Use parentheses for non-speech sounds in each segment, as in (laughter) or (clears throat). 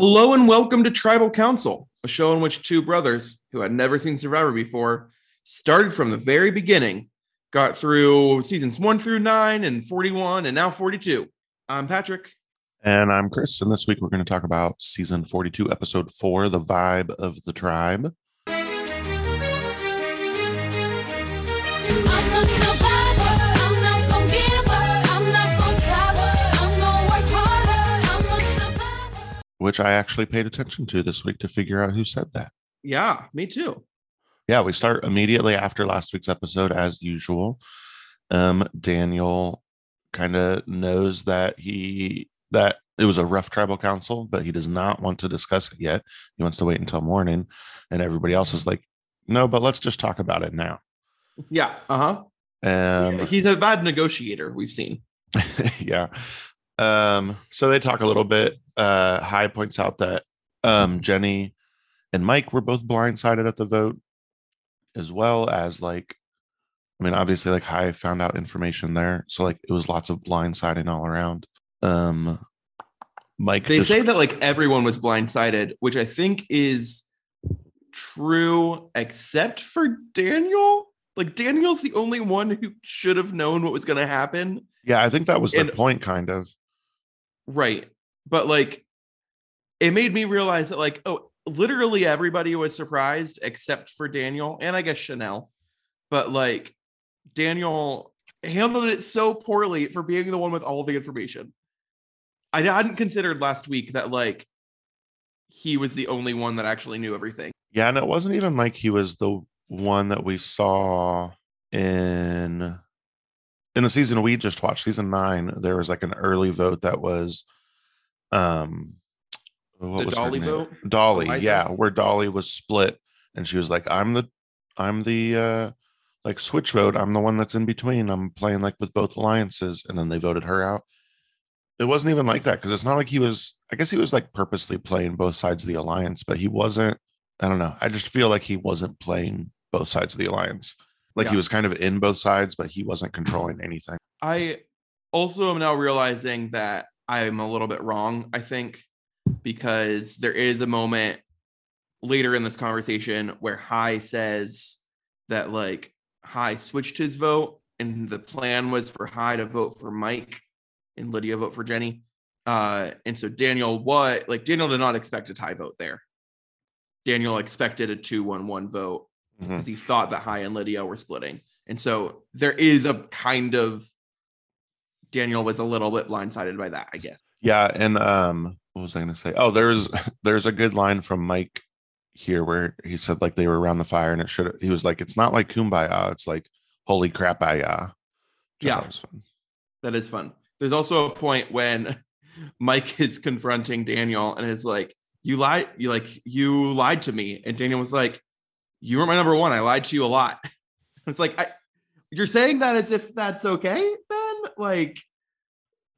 Hello and welcome to Tribal Council, a show in which two brothers who had never seen Survivor before started from the very beginning, got through seasons one through nine and 41 and now 42. I'm Patrick. And I'm Chris. And this week we're going to talk about season 42, episode four, The Vibe of the Tribe. Which I actually paid attention to this week to figure out who said that. Yeah, me too. Yeah, we start immediately after last week's episode, as usual. Um, Daniel kind of knows that he that it was a rough tribal council, but he does not want to discuss it yet. He wants to wait until morning, and everybody else is like, "No, but let's just talk about it now." Yeah, uh huh. Um, He's a bad negotiator, we've seen. (laughs) yeah. Um, so they talk a little bit. Uh, Hai points out that um, Jenny and Mike were both blindsided at the vote, as well as like, I mean, obviously, like Hai found out information there, so like it was lots of blindsiding all around. Um, Mike, They just- say that like everyone was blindsided, which I think is true, except for Daniel. Like Daniel's the only one who should have known what was going to happen. yeah, I think that was the and- point, kind of. Right. But like it made me realize that like oh literally everybody was surprised except for Daniel and I guess Chanel. But like Daniel handled it so poorly for being the one with all the information. I hadn't considered last week that like he was the only one that actually knew everything. Yeah, and it wasn't even like he was the one that we saw in in the season we just watched, season nine. There was like an early vote that was um what The was Dolly vote? Dolly, Eliza? yeah, where Dolly was split and she was like, I'm the I'm the uh like switch vote. I'm the one that's in between. I'm playing like with both alliances, and then they voted her out. It wasn't even like that because it's not like he was. I guess he was like purposely playing both sides of the alliance, but he wasn't. I don't know. I just feel like he wasn't playing both sides of the alliance. Like Yeah. he was kind of in both sides, but he wasn't controlling anything. I also am now realizing that I'm a little bit wrong, I think, because there is a moment later in this conversation where Hai says that like Hai switched his vote and the plan was for Hai to vote for Mike and Lydia vote for Jenny. Uh, and so Daniel, what like Daniel did not expect a tie vote there. Daniel expected a 2 1 1 vote Mhm. because he thought that Hai and Lydia were splitting. And so there is a kind of Daniel was a little bit blindsided by that, I guess. Yeah, and um, what was I going to say? Oh, there's (laughs) there's a good line from Mike here where he said like they were around the fire, and it should. He was like, it's not like kumbaya, it's like holy crap, I I Yeah. fun. That is fun. There's also a point when (laughs) Mike is confronting Daniel and is like, "You lied. You like you lied to me." And Daniel was like, "You were my number one. I lied to you a lot." (laughs) It's like, I, "You're saying that as if that's okay." Like,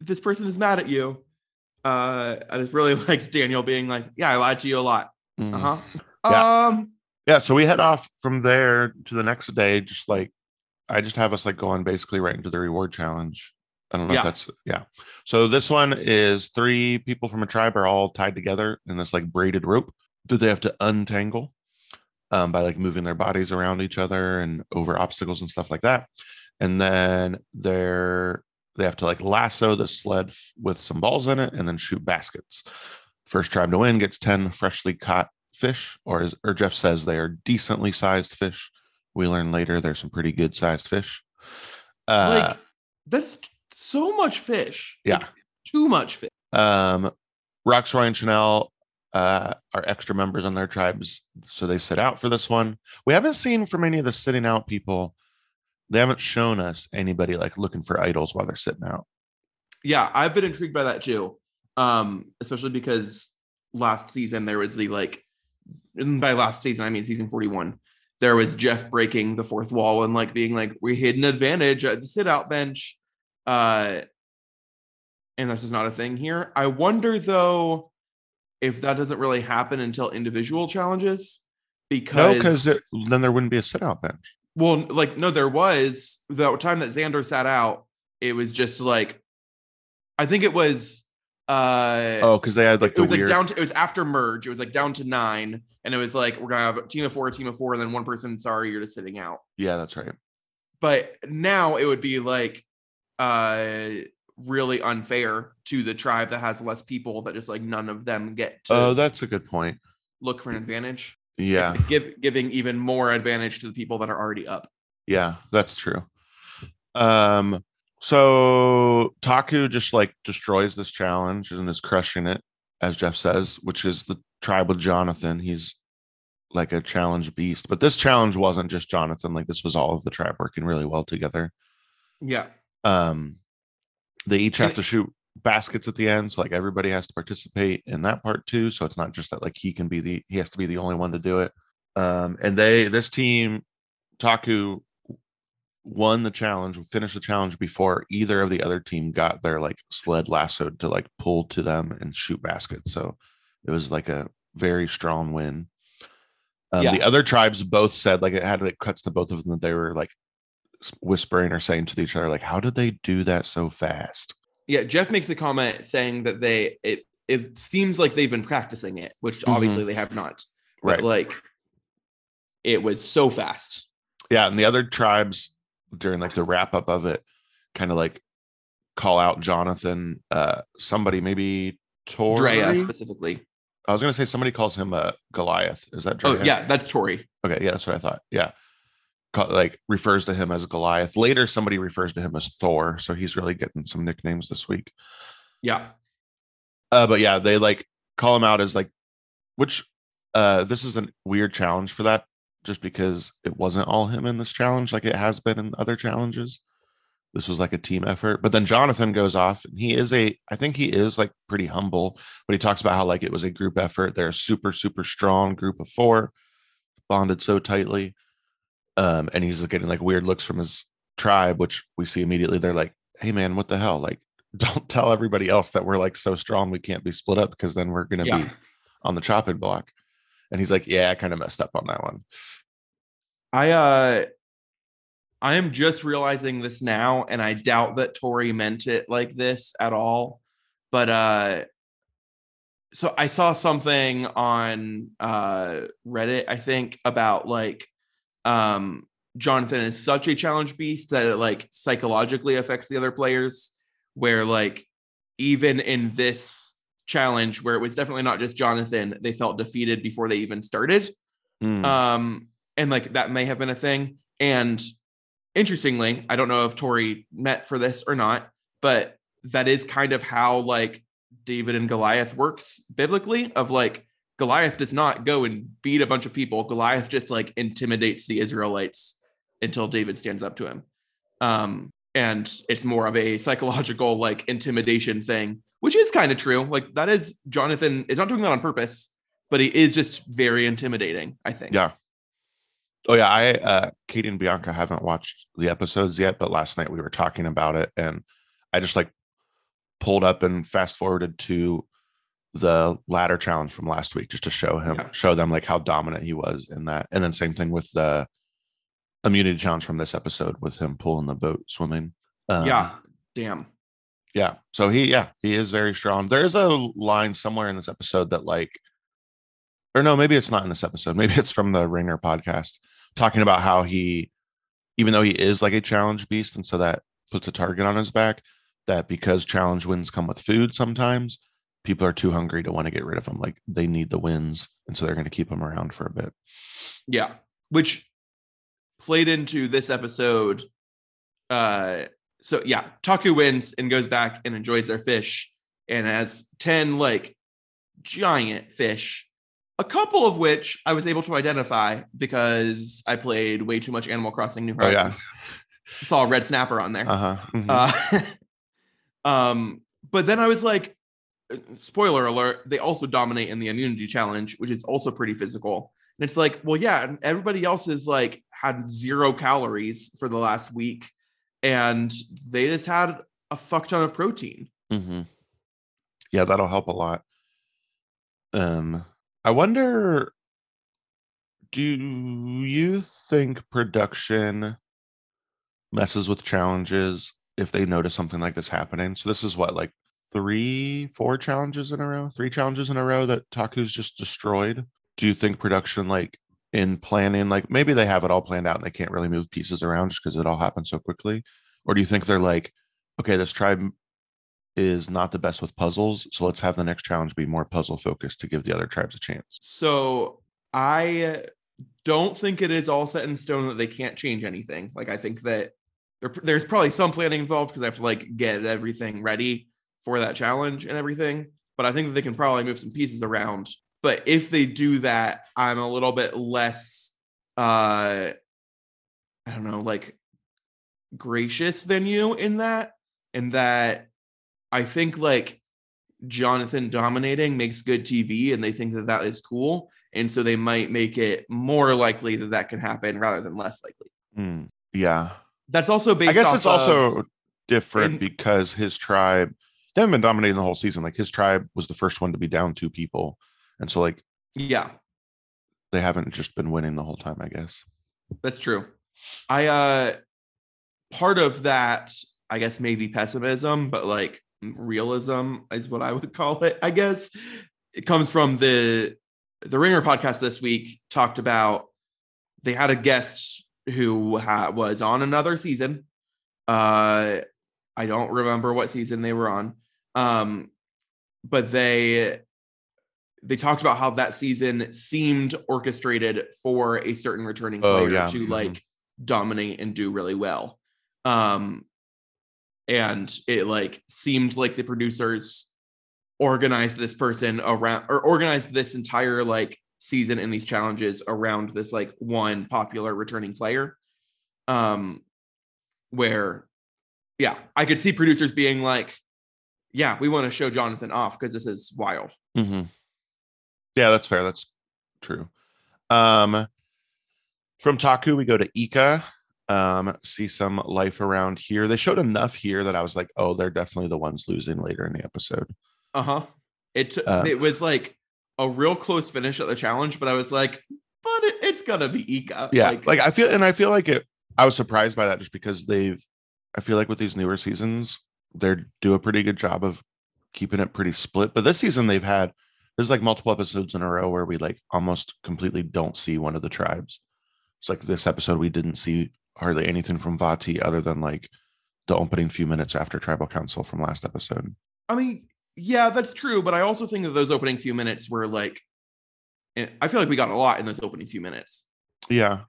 this person is mad at you. Uh, I just really (laughs) liked Daniel being like, "Yeah, I lied to you a lot." Mhm. Uh huh. Yeah. Um. Yeah, so we head off from there to the next day. Just like I just have us like going basically right into the reward challenge. I don't know Yeah. if that's yeah. So this one is three people from a tribe are all tied together in this like braided rope that they have to untangle um, by like moving their bodies around each other and over obstacles and stuff like that. And then they're they have to like lasso the sled with some balls in it and then shoot baskets. First tribe to win gets 10 freshly caught fish, or as or Jeff says they are decently sized fish. We learn later there's some pretty good sized fish. Uh, like that's so much fish. yeah. Like, too much fish. Um, Rocksroy and Chanel uh, are extra members on their tribes, so they sit out for this one. We haven't seen from any of the sitting out people. They haven't shown us anybody like looking for idols while they're sitting out. yeah i've been intrigued by that too um especially because last season there was the like and by last season i mean season 41 there was jeff breaking the fourth wall and like being like we hid an advantage at the sit out bench uh and that's just not a thing here i wonder though if that doesn't really happen until individual challenges because No, because because then there wouldn't be a sit out bench. Well, like no, there was the time that Xander sat out. It was just like, I think it was Uh, Oh, because they had like it the was like down to it was after merge. It was like down to nine, and it was like we're gonna have a team of four, a team of four, and then one person. Sorry, you're just sitting out. yeah, that's right. But now it would be like uh really unfair to the tribe that has less people that just like none of them get to Oh, that's a good point. look for an advantage. Yeah, give, giving even more advantage to the people that are already up. yeah, that's true. Um, so Taku just like destroys this challenge and is crushing it, as Jeff says, which is the tribe with Jonathan. He's like a challenge beast, but this challenge wasn't just Jonathan. Like this was all of the tribe working really well together. Yeah. um they each have to shoot baskets at the end so like everybody has to participate in that part too so it's not just that like he can be the he has to be the only one to do it. Um and they this team taku won the challenge finished the challenge before either of the other team got their like sled lassoed to like pull to them and shoot baskets so it was like a very strong win. Um, the other tribes both said like it had it cuts to both of them that they were like whispering or saying to each other like how did they do that so fast Yeah. Jeff makes a comment saying that they it it seems like they've been practicing it, which Mhm. obviously they have not. But right like it was so fast. yeah and the other tribes during like the wrap up of it kind of like call out jonathan uh somebody maybe Tori? Drea specifically. i was gonna say somebody calls him uh goliath is that Oh yeah, that's Tori. okay yeah that's what i thought yeah like refers to him as goliath later somebody refers to him as thor so he's really getting some nicknames this week Yeah. Uh, but yeah, they like call him out as like, which uh, this is a weird challenge for that, just because it wasn't all him in this challenge like it has been in other challenges. This was like a team effort. But then Jonathan goes off, and he is a, I think he is like pretty humble, but he talks about how like it was a group effort. They're a super super strong group of four, bonded so tightly, um, and he's getting like weird looks from his tribe, which we see immediately. They're like, "Hey man, what the hell? Like." (laughs) don't tell everybody else that we're like so strong we can't be split up because then we're gonna Yeah. be on the chopping block. And he's like, Yeah, I kind of messed up on that one. I uh I am just realizing this now, and I doubt that Tori meant it like this at all. But uh so I saw something on uh Reddit, I think, about like um Jonathan is such a challenge beast that it like psychologically affects the other players, where like even in this challenge where it was definitely not just Jonathan, they felt defeated before they even started. Mm, um and like that may have been a thing. And interestingly i don't know if tori met for this or not but that is kind of how like david and goliath works biblically of like goliath does not go and beat a bunch of people. Goliath just like intimidates the israelites until david stands up to him. Um and it's more of a psychological like intimidation thing which is kind of true. Like that is jonathan is not doing that on purpose but he is just very intimidating i think. Yeah. Oh yeah, I uh Katie and Bianca haven't watched the episodes yet, but last night we were talking about it and I just like pulled up and fast forwarded to the ladder challenge from last week just to show him Yeah. show them like how dominant he was in that. And then same thing with the immunity challenge from this episode with him pulling the boat swimming. Um, yeah damn yeah so he yeah he is very strong there's a line somewhere in this episode that like or no maybe it's not in this episode maybe (laughs) it's from the ringer podcast talking about how he even though he is like a challenge beast and so that puts a target on his back that because challenge wins come with food sometimes people are too hungry to want to get rid of them. like they need the wins and so they're going to keep them around for a bit yeah which played into this episode uh so yeah taku wins and goes back and enjoys their fish and has 10 like giant fish a couple of which i was able to identify because i played way too much animal crossing new oh yeah horizons saw a red snapper on there uh-huh mhm. Uh, (laughs) um, but then I was like, spoiler alert, they also dominate in the immunity challenge, which is also pretty physical. And it's like, well, yeah, everybody else is like had zero calories for the last week, and they just had a fuck ton of protein. hmm Yeah, that'll help a lot. Um, I wonder, do you think production messes with challenges if they notice something like this happening? So this is what like three, four challenges in a row, three challenges in a row that Taku's just destroyed. Do you think production, like in planning, like maybe they have it all planned out and they can't really move pieces around just because it all happens so quickly? Or do you think they're like, okay, this tribe is not the best with puzzles, so let's have the next challenge be more puzzle focused to give the other tribes a chance? So I don't think it is all set in stone that they can't change anything. Like I think that there, there's probably some planning involved because they have to like get everything ready for that challenge and everything. But I think that they can probably move some pieces around. But if they do that, I'm a little bit less uh I don't know, like gracious than you in that. In that I think like Jonathan dominating makes good TV and they think that that is cool. And so they might make it more likely that that can happen rather than less likely. Hmm, yeah. That's also based I guess it's also different and- because his tribe they haven't been dominating the whole season. Like his tribe was the first one to be down two people. And so like yeah, they haven't just been winning the whole time, I guess. that's true. I uh part of that, I guess maybe pessimism, but like realism is what I would (laughs) call it, I guess. It comes from the the Ringer podcast this week talked about they had a guest who ha- was on another season. Uh I don't remember what season they were on. Um but they they talked about how that season seemed orchestrated for a certain returning Oh, player yeah. to Mhm. like dominate and do really well. Um and it like seemed like the producers organized this person around or organized this entire like season and these challenges around this like one popular returning player. Um where yeah, I could see producers being like, yeah, we want to show Jonathan off because this is wild. Mm-hmm. Yeah, that's fair. That's true. Um, from Taku, we go to Ika. Um, see some life around here. They showed enough here that I was like, oh, they're definitely the ones losing later in the episode. Uh-huh. It Uh, it was like a real close finish at the challenge, but I was like, but it, it's gonna be Ika. Yeah, like, I feel, and I feel like it. I was surprised by that just because they've. I feel like with these newer seasons, they do a pretty good job of keeping it pretty split. But this season, they've had there's like multiple episodes in a row where we like almost completely don't see one of the tribes. It's like this episode, we didn't see hardly anything from Vati other than like the opening few minutes after tribal council from last episode. I mean, yeah, that's true, but I also think that those opening few minutes were like eh, I feel like we got a lot in those opening few minutes. Yeah.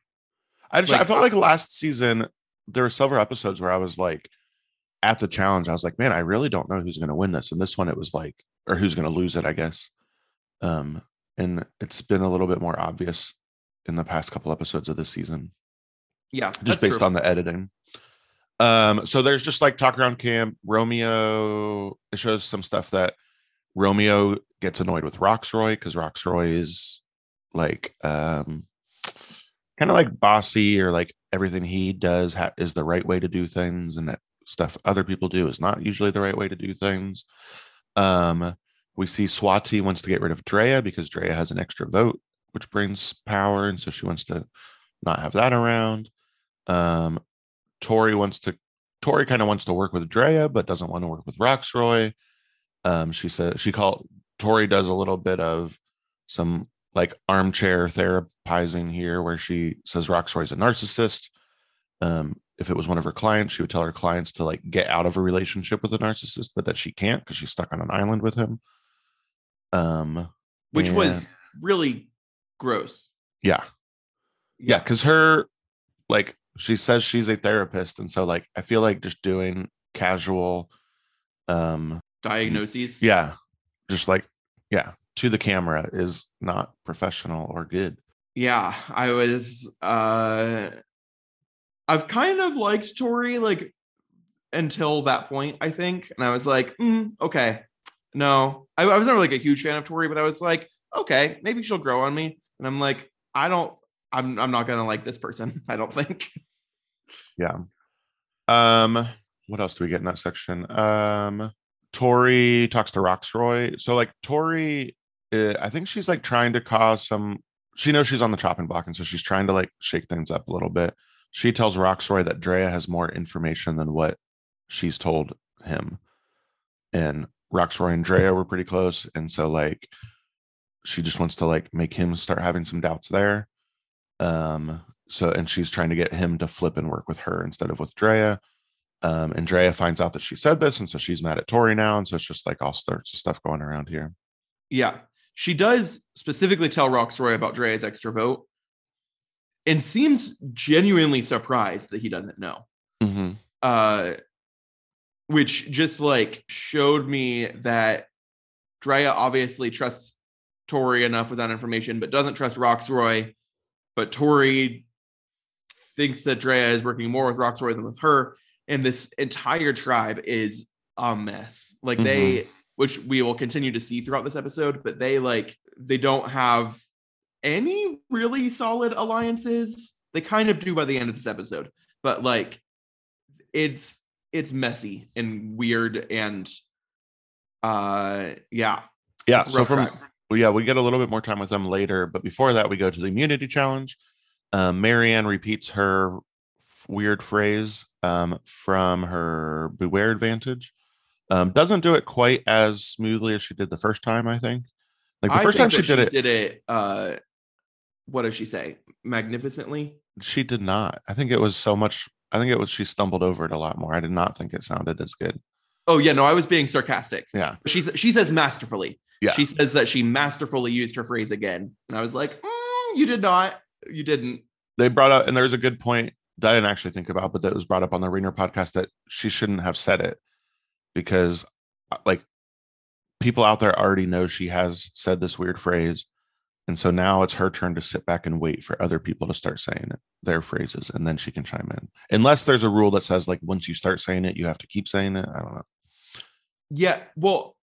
I just I felt like last season there were several episodes where I was like at the challenge, I was like, man, I really don't know who's gonna win this. And this one it was like, or who's gonna lose it, I guess. Um, and it's been a little bit more obvious in the past couple episodes of this season, Yeah, just based on the editing. Um, so there's just like talk around camp, Romeo, it shows some stuff that Romeo gets annoyed with Rocksroy because Rocksroy is like um kind of like bossy or like everything he does ha- is the right way to do things and that stuff other people do is not usually the right way to do things. Um we see swati wants to get rid of drea because drea has an extra vote which brings power and so she wants to not have that around. Um tori wants to tori kind of wants to work with drea but doesn't want to work with rocksroy. Um she said she called tori does a little bit of some like armchair therapizing here where she says Rocksroy's a narcissist. Um, if it was one of her clients, she would tell her clients to like get out of a relationship with a narcissist, but that she can't because she's stuck on an island with him. Um, which and- was really gross. yeah, yeah, because her like she says she's a therapist, and so like I feel like just doing casual, um, Diagnoses. yeah, just like yeah, to the camera is not professional or good. yeah i was uh i've kind of liked tori like until that point i think and i was like mm, okay no I, I was never like a huge fan of tori but i was like okay maybe she'll grow on me and i'm like i don't i'm, I'm not gonna like this person (laughs) i don't think Yeah. Um, what else do we get in that section? Um, Tori talks to Rocksroy. So like Tori, uh, I think she's like trying to cause some. She knows she's on the chopping block, and so she's trying to like shake things up a little bit. She tells Rocksroy that Drea has more information than what she's told him, and Rocksroy and Drea were pretty close. And so like she just wants to like make him start having some doubts there. Um, so and she's trying to get him to flip and work with her instead of with Drea. Um, and Drea finds out that she said this, and so she's mad at Tori now. And so it's just like all sorts of stuff going around here. Yeah. She does specifically tell Rocksroy about Drea's extra vote and seems genuinely surprised that he doesn't know. Mhm. Uh which just like showed me that Drea obviously trusts Tori enough with that information, but doesn't trust Rocksroy. But Tori thinks that Drea is working more with Rocksroy than with her. And this entire tribe is a mess. Like they, which we will continue to see throughout this episode, but they like they don't have any really solid alliances. They kind of do by the end of this episode, but like it's it's messy and weird and uh yeah. Yeah. So from yeah, we get a little bit more time with them later, but before that, we go to the immunity challenge. Um, Maryanne repeats her weird phrase um, from her beware advantage. Um, doesn't do it quite as smoothly as she did the first time, I think. Like the I first time she did it, did it uh what does she say? Magnificently? she did not. I think it was so much. I think it was she stumbled over it a lot more. I did not think it sounded as good. Oh yeah, no, I was being sarcastic. Yeah. She's she says masterfully. Yeah. She says that she masterfully used her phrase again. And I was like, "Mm, you did not. You didn't. they brought up, and there's a good point that I didn't actually think about, but that was brought up on the Ringer podcast that she shouldn't have said it because, uh, like, people out there already know she has said this weird phrase. And so now it's her turn to sit back and wait for other people to start saying it, their phrases, and then she can chime in. Unless there's a rule that says, like, once you start saying it, you have to keep saying it. I don't know. Yeah, well,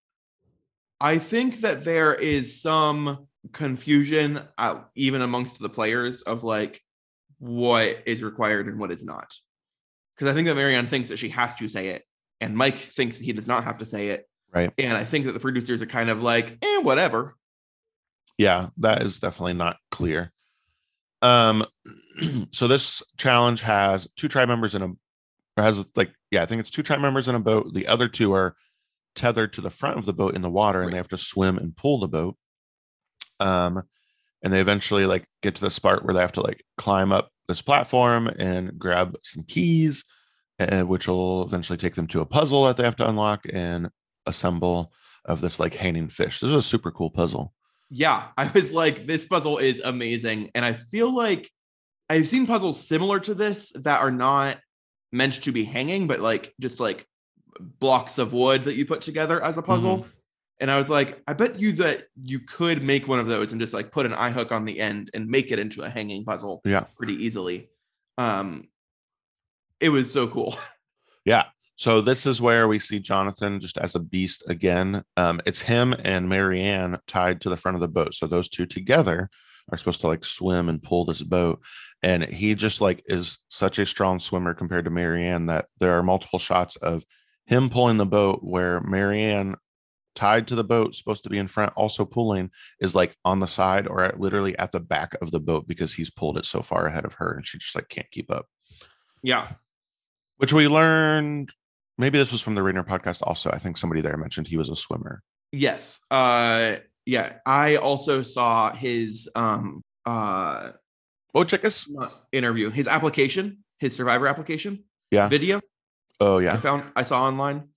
I think that there is some confusion uh, even amongst the players of like what is required and what is not. Because I think that Maryanne thinks that she has to say it, and Mike thinks he does not have to say it. Right. And I think that the producers are kind of like, eh, whatever. yeah that is definitely not clear um (clears throat) so this challenge has two tribe members in a or has like yeah i think it's two tribe members in a boat the other two are tethered to the front of the boat in the water and Right. they have to swim and pull the boat um and they eventually like get to this part where they have to like climb up this platform and grab some keys uh, which will eventually take them to a puzzle that they have to unlock and assemble of this like hanging fish this is a super cool puzzle Yeah, I was like, this puzzle is amazing. And I feel like I've seen puzzles similar to this that are not meant to be hanging, but like just like blocks of wood that you put together as a puzzle. And I was like, I bet you that you could make one of those and just like put an eye hook on the end and make it into a hanging puzzle Yeah. pretty easily. Um it was so cool. (laughs) Yeah. So this is where we see Jonathan just as a beast again. Um, it's him and Maryanne tied to the front of the boat. So those two together are supposed to like swim and pull this boat. And he just like is such a strong swimmer compared to Maryanne that there are multiple shots of him pulling the boat where Maryanne tied to the boat, supposed to be in front, also pulling, is like on the side or at, literally at the back of the boat because he's pulled it so far ahead of her and she just like can't keep up Yeah. Which we learned maybe this was from the Ringer podcast also i think somebody there mentioned he was a swimmer Yes. Uh yeah. I also saw his um uh oh check us interview, his application, his survivor application yeah video oh yeah. I found I saw online.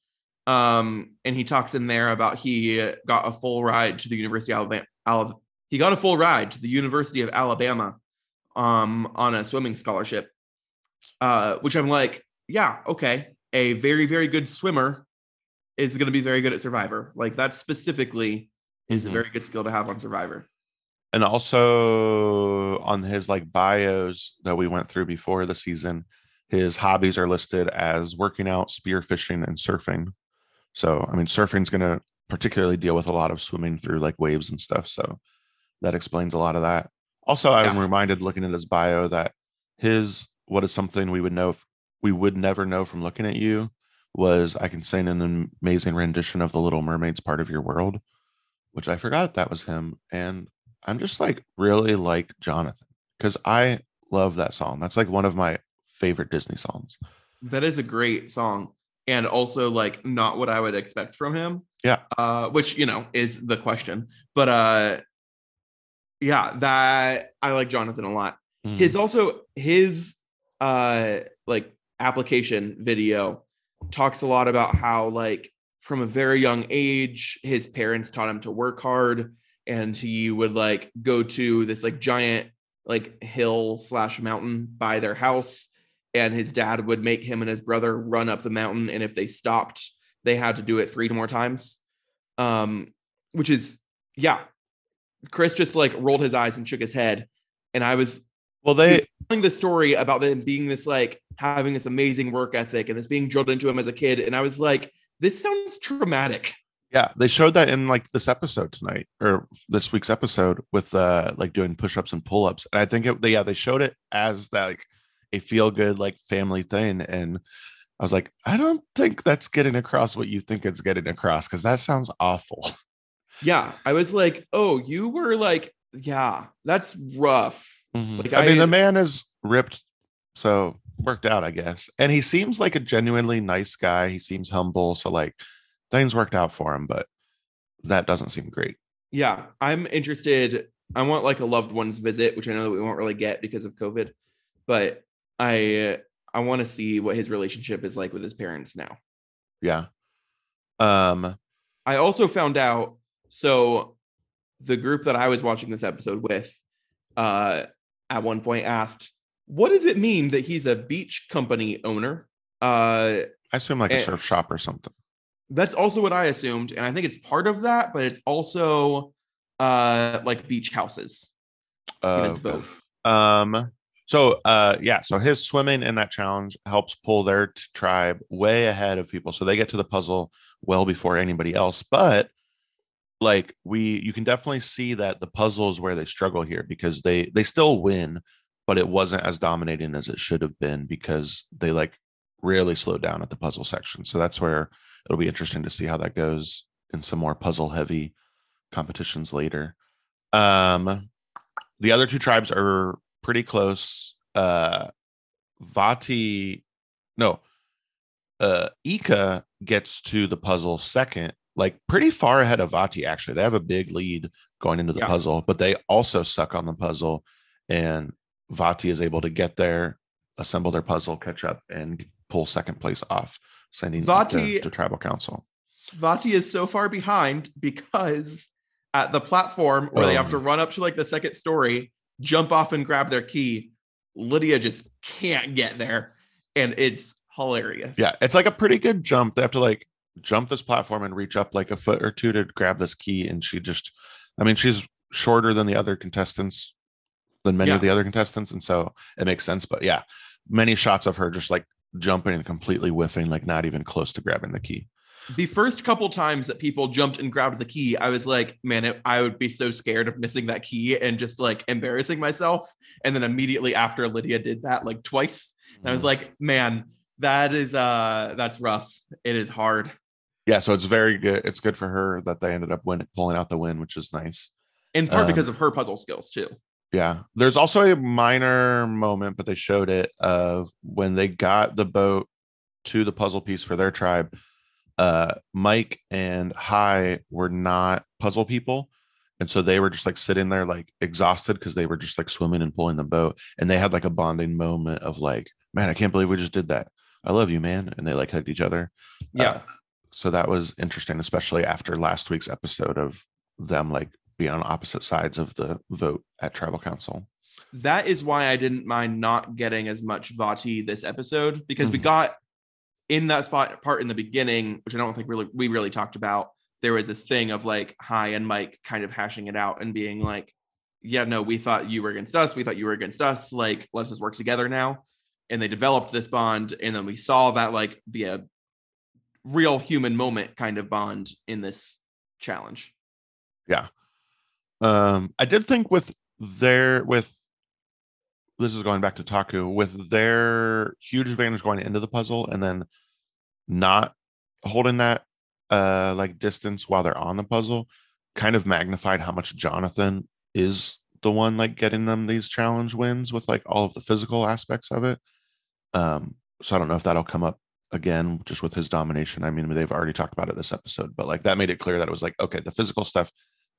Um, and he talks in there about he got a full ride to the University of Alabama. Ala- he got a full ride to the University of Alabama um on a swimming scholarship. Uh, which I'm like, yeah, okay. A very, very good swimmer is gonna be very good at Survivor. Like that specifically is a Mhm. very good skill to have on Survivor. and also on his like bios that we went through before the season his hobbies are listed as working out spearfishing and surfing so i mean surfing's going to particularly deal with a lot of swimming through like waves and stuff so that explains a lot of that also i'm Yeah. reminded looking at his bio that his what is something we would know if we would never know from looking at you was i can sing an amazing rendition of the little mermaid's part of your world which i forgot that was him and i'm just like really like jonathan because i love that song that's like one of my favorite disney songs That is a great song. And also like not what I would expect from him. Yeah. Uh, which you know is the question. But uh yeah, that I like Jonathan a lot. Mhm. His also his uh like application video talks a lot about how like from a very young age his parents taught him to work hard and he would like go to this like giant like hill slash mountain by their house and his dad would make him and his brother run up the mountain and if they stopped they had to do it three more times. Um which is yeah. Chris just like rolled his eyes and shook his head and i was well, they telling the story about them being this like having this amazing work ethic and this being drilled into him as a kid and i was like this sounds traumatic Yeah, they showed that in like this episode tonight or this week's episode with uh like doing push-ups and pull-ups. And I think it they, yeah, they showed it as that like a feel-good like family thing. And I was like, I don't think that's getting across what you think it's getting across because that sounds awful. (laughs) yeah i was like oh you were like yeah that's rough Like, I, mean, the man is ripped, so worked out, I guess. And he seems like a genuinely nice guy. He seems humble, so like things worked out for him, but that doesn't seem great. yeah i'm interested i want like a loved one's visit which i know that we won't really get because of covid but i i want to see what his relationship is like with his parents now Yeah. Um. I also found out so the group that I was watching this episode with uh at one point asked, "What does it mean that he's a beach company owner?" Uh I assume like a surf shop or something. that's also what I assumed and I think it's part of that, but it's also uh like beach houses. Uh, it's both. Um. So, uh, yeah. So his swimming in that challenge helps pull their t- tribe way ahead of people, so they get to the puzzle well before anybody else. But like we, you can definitely see that the puzzle is where they struggle here because they they still win, but it wasn't as dominating as it should have been because they like really slowed down at the puzzle section. So that's where it'll be interesting to see how that goes in some more puzzle heavy competitions later. Um, the other two tribes are pretty close. Uh, Vati, no, uh, Ika gets to the puzzle second, like pretty far ahead of Vati. Actually, they have a big lead going into the Yeah. puzzle, but they also suck on the puzzle, and Vati is able to get there, assemble their puzzle, catch up, and pull second place off, sending Vati- to tribal council. Vati is so far behind because at the platform where they have to Um. run up to like the second story, jump off and grab their key, Lydia just can't get there. And it's hilarious. Yeah, it's like a pretty good jump. They have to like jump this platform and reach up like a foot or two to grab this key. And she just, I mean, she's shorter than the other contestants, than many of the other contestants. And so it makes sense. But yeah, many shots of her just like jumping and completely whiffing, like not even close to grabbing the key. the first couple times that people jumped and grabbed the key, I was like, man, it, I would be so scared of missing that key and just like embarrassing myself. And then immediately after Lydia did that like twice, and I was like, man, that is uh that's rough. It is hard. yeah, so it's very good. It's good for her that they ended up win- pulling out the win, which is nice. In part Um, because of her puzzle skills too. Yeah. There's also a minor moment, but they showed it of when they got the boat to the puzzle piece for their tribe. Uh, Mike and Hai were not puzzle people. And so they were just like sitting there, like exhausted because they were just like swimming and pulling the boat. And they had like a bonding moment of like, man, I can't believe we just did that. I love you, man. And they like hugged each other. Yeah. Uh, so that was interesting, especially after last week's episode of them like being on opposite sides of the vote at tribal council. that is why I didn't mind not getting as much Vati this episode because we Mhm. got in that spot part in the beginning, which I don't think really we really talked about. There was this thing of like Hai and Mike kind of hashing it out and being like, "Yeah, no, we thought you were against us. We thought you were against us. Like, let's just work together now." And they developed this bond, and then we saw that like be a real human moment kind of bond in this challenge. Um, I did think with their with this is going back to Taku with their huge advantage going into the puzzle and then not holding that uh like distance while they're on the puzzle kind of magnified how much Jonathan is the one like getting them these challenge wins with like all of the physical aspects of it. Um, so I don't know if that'll come up again, just with his domination. I mean, they've already talked about it this episode, but like that made it clear that it was like, okay, the physical stuff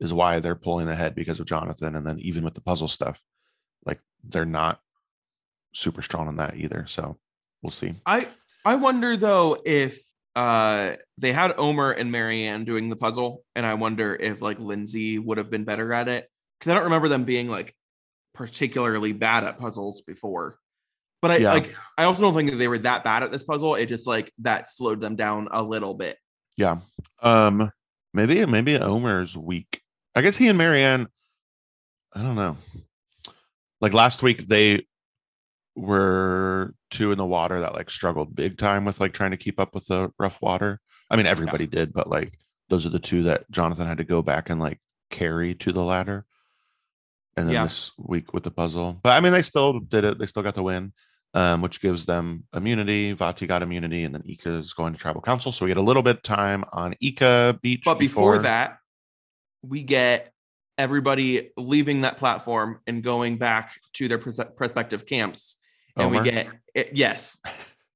is why they're pulling ahead because of Jonathan. And then even with the puzzle stuff, like they're not super strong on that either. So we'll see. I I wonder though if uh they had Omar and Maryanne doing the puzzle, and I wonder if like Lindsay would have been better at it because I don't remember them being like particularly bad at puzzles before. But I Yeah. like I also don't think that they were that bad at this puzzle. It just like that slowed them down a little bit. Yeah. Um, maybe maybe Omar's weak. I guess he and Maryanne, I don't know. Like last week, they were two in the water that like struggled big time with like trying to keep up with the rough water. I mean, everybody did, but like those are the two that Jonathan had to go back and like carry to the ladder. And then Yeah. this week with the puzzle. But I mean, they still did it. They still got the win, um, which gives them immunity. Vati got immunity, and then Ika is going to tribal council. So we get a little bit of time on Ika Beach. But before that, we get everybody leaving that platform and going back to their pres- respective camps. And we get it, yes,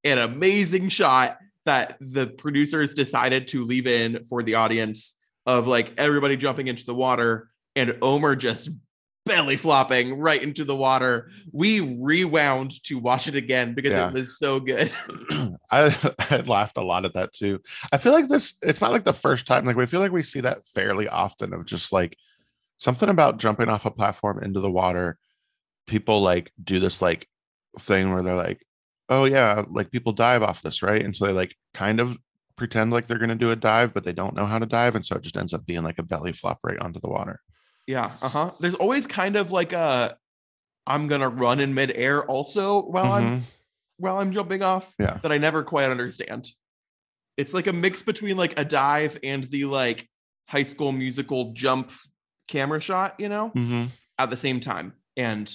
an amazing shot that the producers decided to leave in for the audience of like everybody jumping into the water and Omar just belly flopping right into the water. We rewound to watch it again because Yeah. it was so good. (clears throat) I, (laughs) I laughed a lot at that too. I feel like this, it's not like the first time, like we feel like we see that fairly often of just like something about jumping off a platform into the water. People like do this like thing where they're like, oh yeah, like people dive off this, right? And so they like kind of pretend like they're going to do a dive, but they don't know how to dive. And so it just ends up being like a belly flop right onto the water. Yeah, uh-huh. There's always kind of like a I'm gonna run in midair also while I'm Mhm. while I'm jumping off Yeah. that I never quite understand. It's like a mix between like a dive and the like high school musical jump camera shot, you know, Mhm. at the same time. And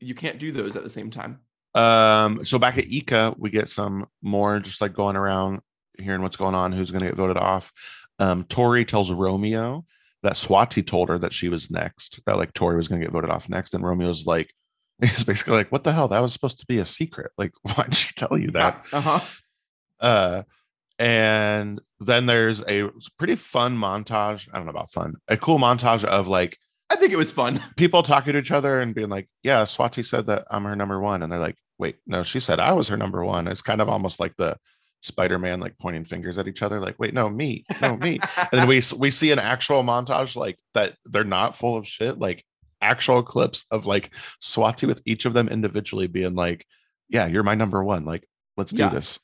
you can't do those at the same time. Um, so back at Ika, we get some more just like going around, hearing what's going on, who's going to get voted off. Um, Tori tells Romeo that Swati told her that she was next, that like Tori was going to get voted off next. And Romeo's like, (laughs) he's basically like, what the hell? That was supposed to be a secret. Like, (laughs) why'd she tell you that? (laughs) Uh-huh. Uh, and then there's a pretty fun montage. I don't know about fun, a cool montage of like I think it was fun. people talking to each other and being like, "Yeah, Swati said that I'm her number one," and they're like, "Wait, no, she said I was her number one." It's kind of almost like the Spider-Man like pointing fingers at each other, like, "Wait, no, me, no, me." and then we (laughs) we see an actual montage like that. They're not full of shit, like actual clips of like Swati with each of them individually being like, "Yeah, you're my number one. Like, let's do Yeah. this."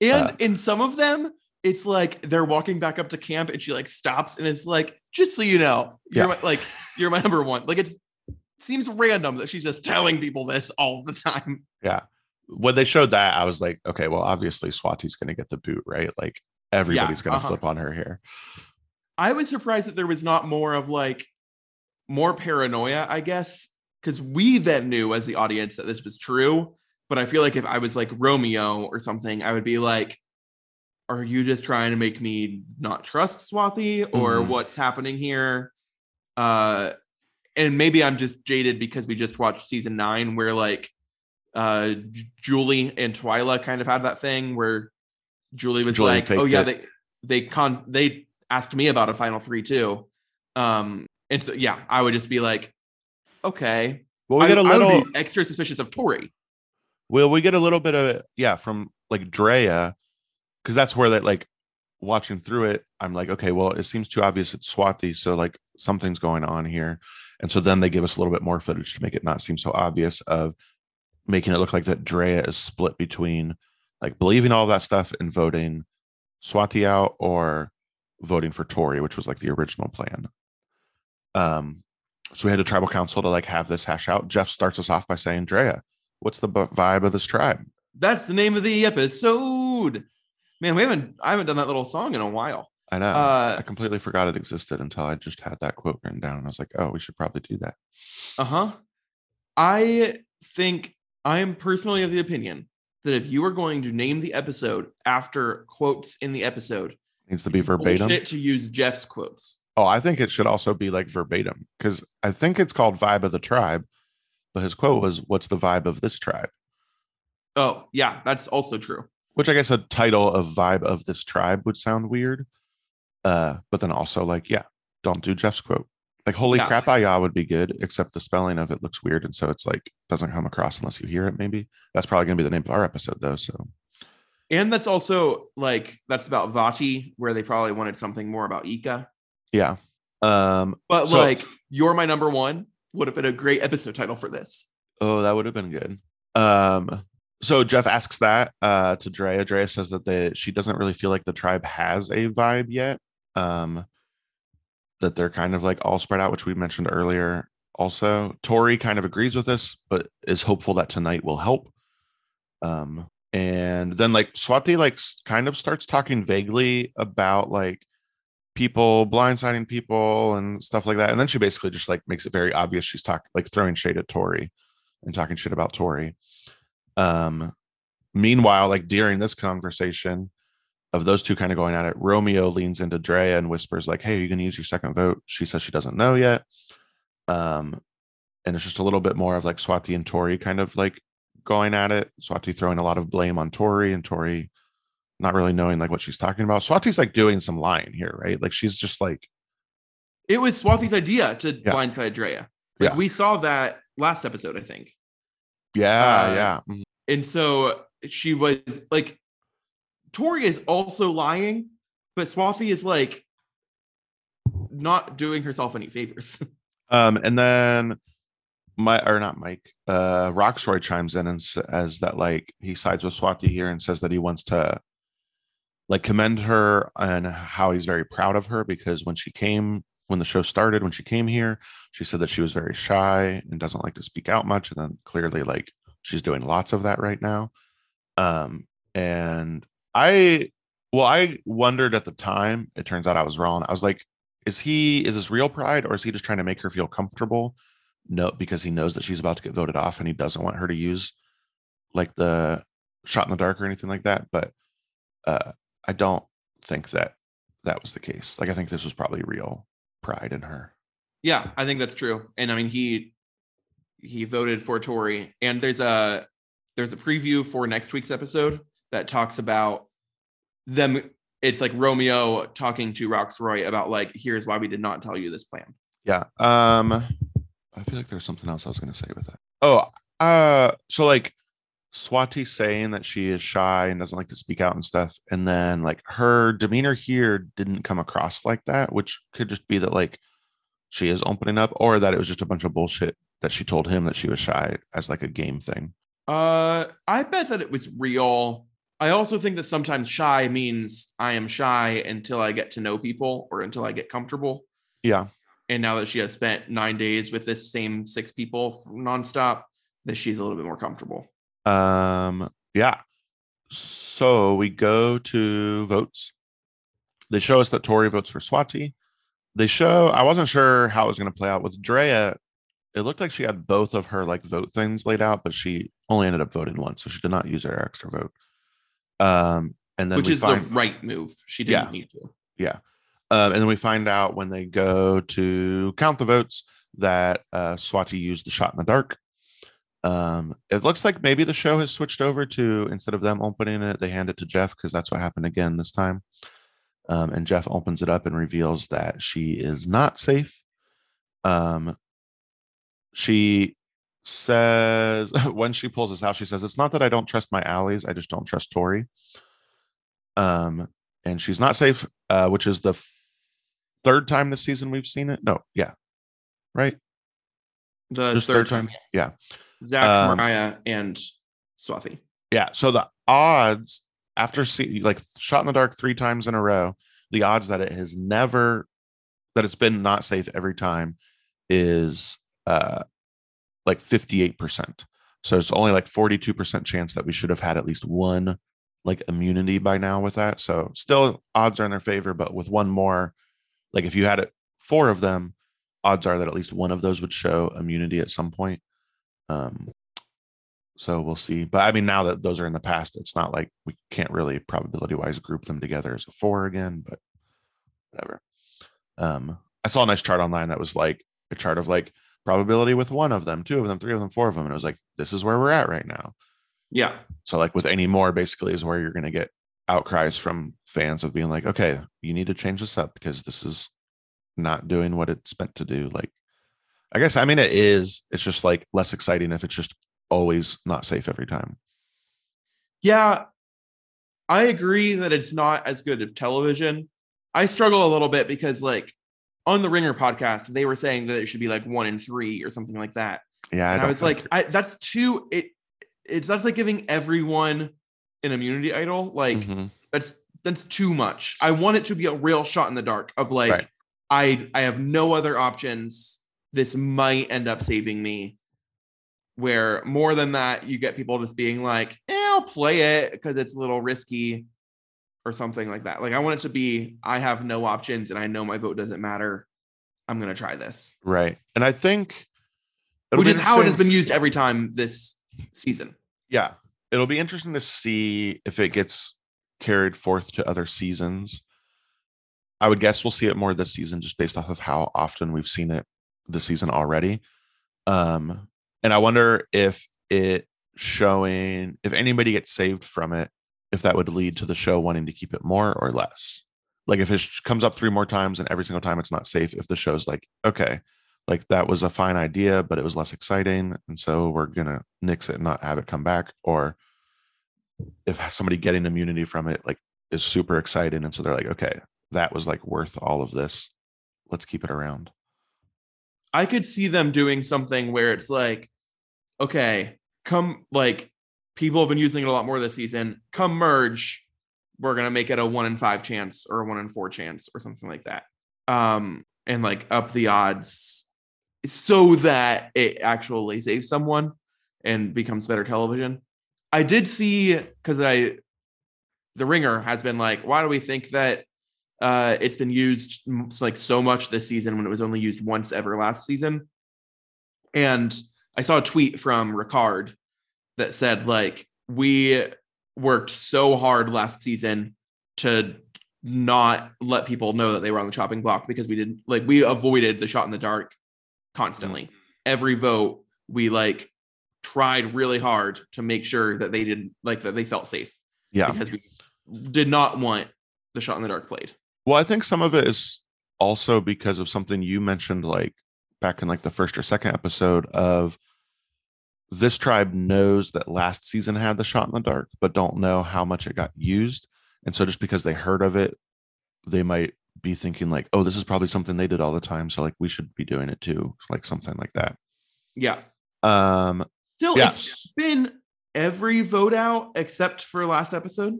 And Uh, in some of them, it's like they're walking back up to camp and she like stops and it's like, just so you know, you're Yeah. my, like you're my number one. Like it's seems random that she's just telling people this all the time. Yeah. When they showed that, I was like, okay, well, obviously Swati's going to get the boot, right? Like everybody's going to uh-huh. flip on her here. I was surprised that there was not more of like more paranoia, I guess, because we then knew as the audience that this was true. But I feel like if I was like Romeo or something, I would be like, are you just trying to make me not trust Swati or Mhm. what's happening here? Uh and maybe I'm just jaded because we just watched season nine where like uh Julie and Twila kind of had that thing where Julie was Julie like, oh yeah, it. they they con they asked me about a final three too. Um and so yeah, I would just be like, okay. Well, we I, get a little. extra suspicious of Tori. Well, we get a little bit of yeah, from like Drea, because that's where that like watching through it, I'm like, okay, well, it seems too obvious it's Swati, so like something's going on here, and so then they give us a little bit more footage to make it not seem so obvious of making it look like that Drea is split between like believing all that stuff and voting Swati out or voting for Tori, which was like the original plan. Um, so we had a tribal council to like have this hash out. Jeff starts us off by saying, Drea, what's the vibe of this tribe? That's the name of the episode. Man, we haven't I haven't done that little song in a while. I know. Uh I completely forgot it existed until I just had that quote written down. And I was like, oh, we should probably do that. Uh-huh. I think I am personally of the opinion that if you are going to name the episode after quotes in the episode, needs to be verbatim. to use Jeff's quotes. Oh, I think it should also be like verbatim because I think it's called Vibe of the Tribe, but his quote was, What's the vibe of this tribe? Oh, yeah, that's also true. which I guess a title of vibe of this tribe would sound weird. Uh, but then also like, yeah, don't do Jeff's quote. Like holy Yeah. crap, I would be good, except the spelling of it looks weird, and so it's like doesn't come across unless you hear it. Maybe that's probably gonna be the name of our episode though. So And that's also like that's about Vati, where they probably wanted something more about Ika. yeah. Um. But So- like, you're my number one would have been a great episode title for this. Oh, that would have been good. Um. So Jeff asks that uh, to Drea. Drea says that they she doesn't really feel like the tribe has a vibe yet. Um. That they're kind of like all spread out, which we mentioned earlier. Also, Tori kind of agrees with this, but is hopeful that tonight will help. Um. And then like Swati like kind of starts talking vaguely about like people blindsiding people and stuff like that. And then she basically just like makes it very obvious she's talking like throwing shade at Tori and talking shit about Tori. Um, meanwhile, like during this conversation of those two kind of going at it, Romeo leans into Drea and whispers, like, Hey, are you gonna use your second vote? She says she doesn't know yet. Um, and it's just a little bit more of like Swati and Tori kind of like going at it. Swati throwing a lot of blame on Tori and Tori not really knowing like what she's talking about. Swati's like doing some lying here, right? Like she's just like, It was Swati's idea to Yeah. blindside Drea. Like Yeah. we saw that last episode, I think. yeah, Uh, yeah. mhm. And so she was like, Tori is also lying, but Swati is like not doing herself any favors. (laughs) Um, and then my or not Mike, uh, Rocksroy chimes in and says that like he sides with Swati here and says that he wants to like commend her and how he's very proud of her because when she came when the show started when she came here she said that she was very shy and doesn't like to speak out much and then clearly like she's doing lots of that right now um and i well i wondered at the time it turns out i was wrong i was like is he is this real pride or is he just trying to make her feel comfortable no because he knows that she's about to get voted off and he doesn't want her to use like the shot in the dark or anything like that but uh i don't think that that was the case like i think this was probably real pride in her yeah, I think that's true. And I mean he he voted for Tori And there's a there's a preview for next week's episode that talks about them. It's like Romeo talking to Rocksroy about like, here's why we did not tell you this plan. yeah um i feel like there's something else i was going to say with that oh uh so like swati saying that she is shy and doesn't like to speak out and stuff and then like her demeanor here didn't come across like that which could just be that like she is opening up or that it was just a bunch of bullshit that she told him that she was shy as like a game thing Uh, I bet that it was real. I also think that sometimes shy means I am shy until I get to know people or until I get comfortable. yeah And now that she has spent nine days with this same six people nonstop, that she's a little bit more comfortable. Um, yeah. So we go to votes. They show us that Tori votes for Swati. They show I wasn't sure how it was going to play out with Drea. It looked like she had both of her like vote things laid out, but she only ended up voting once, so she did not use her extra vote. Um, and then Which is find the right move. She didn't Yeah. need to. yeah. Um, and then we find out when they go to count the votes that uh, Swati used the shot in the dark. Um, it looks like maybe the show has switched over to instead of them opening it, they hand it to Jeff because that's what happened again this time. Um, and Jeff opens it up and reveals that she is not safe. Um, she says (laughs) when she pulls this out, she says, It's not that I don't trust my allies, I just don't trust Tori. Um, and she's not safe, uh, which is the f- third time this season we've seen it. No, yeah, right. The Just third third time? Yeah. Zach, Um, Mariah, and Swati. Yeah. So the odds after see like shot in the dark three times in a row, the odds that it has never that it's been not safe every time is uh like 58%. So it's only like 42% chance that we should have had at least one like immunity by now with that. So still odds are in their favor, but with one more, like if you had it four of them, odds are that at least one of those would show immunity at some point. Um so we'll see. But I mean, now that those are in the past, it's not like we can't really probability wise group them together as a four again, but whatever. Um, I saw a nice chart online that was like a chart of like probability with one of them, two of them, three of them, four of them. And it was like, this is where we're at right now. Yeah. So like with any more, basically is where you're going to get outcries from fans of being like, okay, you need to change this up because this is not doing what it's meant to do. Like, I guess I mean it is. It's just like less exciting if it's just always not safe every time. Yeah, I agree that it's not as good of television. I struggle a little bit because, like, on the Ringer podcast, they were saying that it should be like one in three or something like that. Yeah, and I, don't was like, I, that's too. It it's that's like giving everyone an immunity idol. Like Mhm. that's that's too much. I want it to be a real shot in the dark of like Right. I I have no other options. This might end up saving me. Where more than that, you get people just being like, eh, I'll play it because it's a little risky or something like that. Like I want it to be I have no options and I know my vote doesn't matter. I'm gonna try this. right. And I think Which is how it has been used every time this season. yeah it'll be interesting to see if it gets carried forth to other seasons i would guess we'll see it more this season just based off of how often we've seen it this season already um and i wonder if it showing if anybody gets saved from it if that would lead to the show wanting to keep it more or less like if it comes up three more times and every single time it's not safe if the show's like okay like that was a fine idea, but it was less exciting. And so we're gonna nix it and not have it come back. Or if somebody getting immunity from it like is super exciting. And so they're like, okay, that was like worth all of this. Let's keep it around. I could see them doing something where it's like, okay, come like people have been using it a lot more this season. Come merge, we're gonna make it a one in five chance or a one in four chance or something like that. Um, and like up the odds so that it actually saves someone and becomes better television. I did see because I the ringer has been like, why do we think that uh, it's been used like so much this season when it was only used once ever last season. And I saw a tweet from Ricard that said like we worked so hard last season to not let people know that they were on the chopping block because we didn't like we avoided the shot in the dark constantly. Mm-hmm. Every vote we like tried really hard to make sure that they didn't like that they felt safe Yeah. because we did not want the shot in the dark played. Well, I think some of it is also because of something you mentioned, like back in like the first or second episode of this tribe knows that last season had the shot in the dark, but don't know how much it got used. And so just because they heard of it, they might be thinking like, oh, this is probably something they did all the time. So like we should be doing it too, like something like that. Yeah. Um, Still, Yeah. it's been every vote out except for last episode.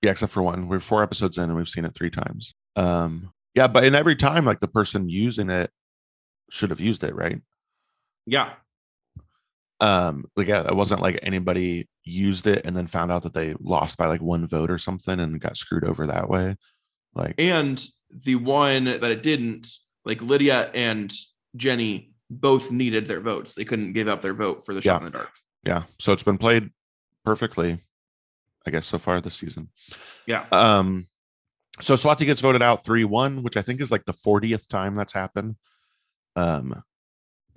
yeah, except for one. We're four episodes in and we've seen it three times. Um, yeah, but in every time, like the person using it should have used it, right? Yeah. Um like yeah, it wasn't like anybody used it and then found out that they lost by like one vote or something and got screwed over that way like And the one that it didn't, like Lydia and Jenny both needed their votes. They couldn't give up their vote for the shot Yeah. in the dark. yeah so it's been played perfectly i guess so far this season Yeah. um so swati gets voted out 3-1 which i think is like the 40th time that's happened um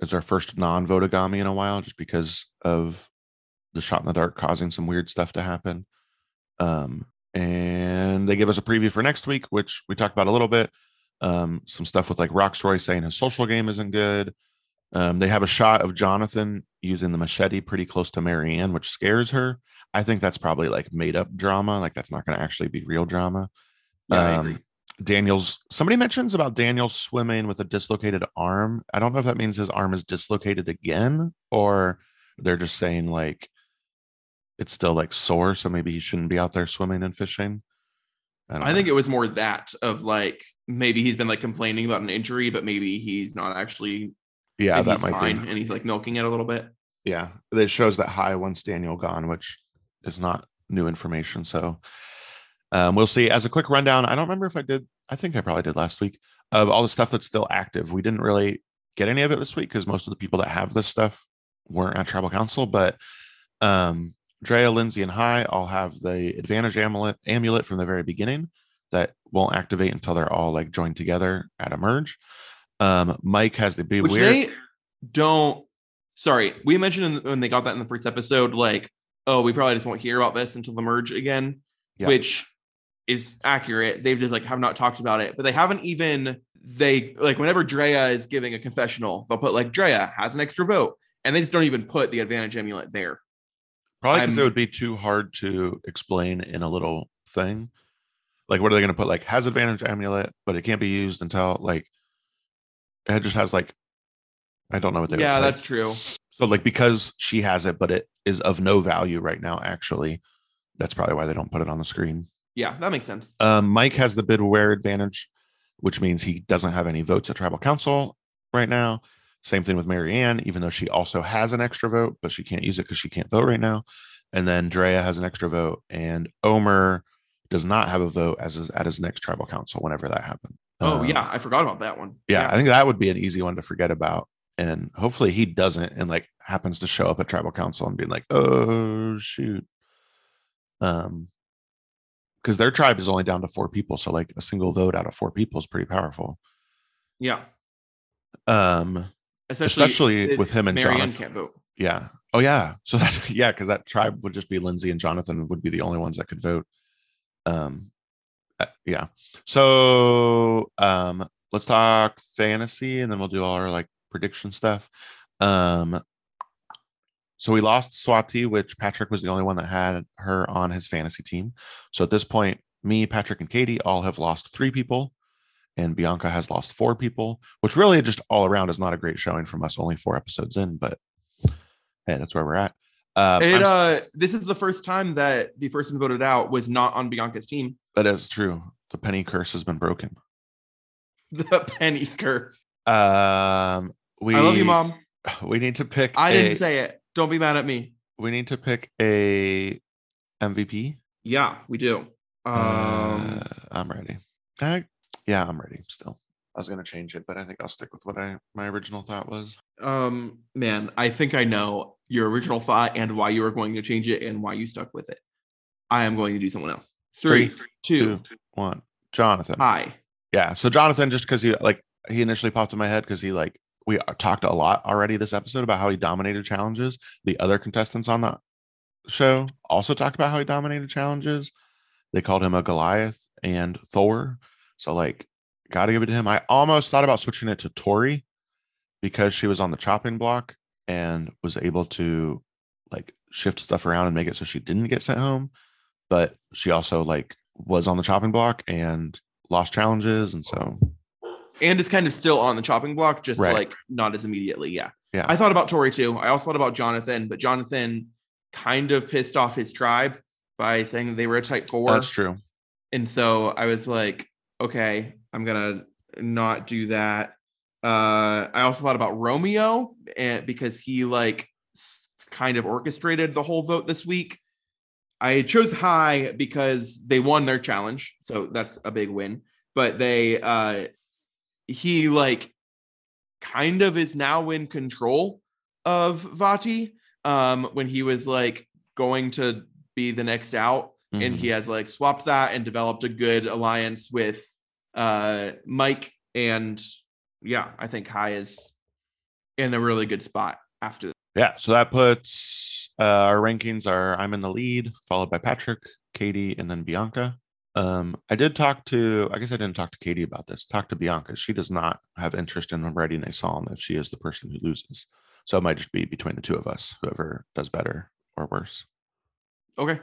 it's our first non-votagami in a while just because of the shot in the dark causing some weird stuff to happen. Um and they give us a preview for next week which we talked about a little bit. Um some stuff with like rocksroy saying his social game isn't good. Um they have a shot of jonathan using the machete pretty close to maryanne which scares her. I think that's probably like made up drama. Like that's not going to actually be real drama. Yeah, um. Daniel's somebody mentions about Daniel swimming with a dislocated arm. I don't know if that means his arm is dislocated again or they're just saying like it's still like sore, so maybe he shouldn't be out there swimming and fishing. don't I think it was more that of like maybe he's been like complaining about an injury, but maybe he's not actually yeah, that might fine be. and he's like milking it a little bit. Yeah, it shows that Hai once Daniel gone, which is not new information. So um, we'll see. As a quick rundown, I don't remember if I did. I think I probably did last week of all the stuff that's still active. We didn't really get any of it this week because most of the people that have this stuff weren't at Tribal Council. But um, Drea, Lindsay, and Hai all have the Advantage amulet amulet from the very beginning that won't activate until they're all like joined together at a merge. Um, Mike has the Be Which Weird. they don't sorry, we mentioned in, when they got that in the first episode, like oh, we probably just won't hear about this until the merge again, Yeah. which is accurate. They've just like have not talked about it, but they haven't even they like whenever Drea is giving a confessional, they'll put like Drea has an extra vote, and they just don't even put the advantage amulet there. Probably because it would be too hard to explain in a little thing. Like, what are they going to put? Like, has advantage amulet, but it can't be used until like it just has like I don't know what they. Yeah, that's true. so like because she has it, but it is of no value right now. Actually, that's probably why they don't put it on the screen. Yeah, that makes sense. Um, Mike has the beware advantage, which means he doesn't have any votes at tribal council right now. Same thing with Maryanne, even though she also has an extra vote, but she can't use it because she can't vote right now. And then Drea has an extra vote, and Omar does not have a vote as his, at his next tribal council whenever that happened. Oh Um, yeah, I forgot about that one. yeah, I think that would be an easy one to forget about. And hopefully he doesn't and like happens to show up at tribal council and being like, oh shoot. Um because their tribe is only down to four people. So like a single vote out of four people is pretty powerful. yeah. Um Especially, Especially with him and Maryanne Jonathan. can't vote. yeah. Oh yeah. So that (laughs) yeah, because that tribe would just be Lindsay and Jonathan would be the only ones that could vote. Um uh, yeah. So um let's talk fantasy and then we'll do all our like prediction stuff. Um so we lost Swati, which Patrick was the only one that had her on his fantasy team. So at this point, me, Patrick, and Katie all have lost three people, and Bianca has lost four people, which really just all around is not a great showing from us. Only four episodes in, but hey, that's where we're at. Um, It, uh, this is the first time that the person voted out was not on Bianca's team. that is true. The penny curse has been broken. (laughs) The penny curse. Um, we I love you, mom. (sighs) We need to pick. I a- didn't say it. Don't be mad at me. we need to pick a MVP. Yeah, we do. Um, Uh, I'm ready. I, yeah, I'm ready. Still, I was gonna change it, but I think I'll stick with what I my original thought was. um, man, I think I know your original thought and why you were going to change it and why you stuck with it. I am going to do someone else. Three, Three, two, Two, one. Jonathan. hi. Yeah. So Jonathan, just because he like he initially popped in my head because he like we uh, talked a lot already this episode about how he dominated challenges. The other contestants on the show also talked about how he dominated challenges. They called him a Goliath and Thor. So like, gotta give it to him. I almost thought about switching it to Tori because she was on the chopping block and was able to like shift stuff around and make it so she didn't get sent home. But she also like was on the chopping block and lost challenges. And so And is kind of still on the chopping block, just Right. like not as immediately. Yeah. Yeah. I thought about Tori too. I also thought about Jonathan, but Jonathan kind of pissed off his tribe by saying that they were a type four. that's true. And so I was like, okay, I'm gonna not do that. Uh, I also thought about Romeo and because he like s- kind of orchestrated the whole vote this week. I chose Hai because they won their challenge, so that's a big win. But they uh he like kind of is now in control of Vati. Um when he was like going to be the next out and Mhm. he has like swapped that and developed a good alliance with uh Mike and yeah, I think Hai is in a really good spot after Yeah, so that puts uh, our rankings are I'm in the lead, followed by Patrick, Katie, and then Bianca. Um, I did talk to, I guess I didn't talk to Katie about this. Talk to Bianca. She does not have interest in writing a song if she is the person who loses. So it might just be between the two of us, whoever does better or worse. Okay.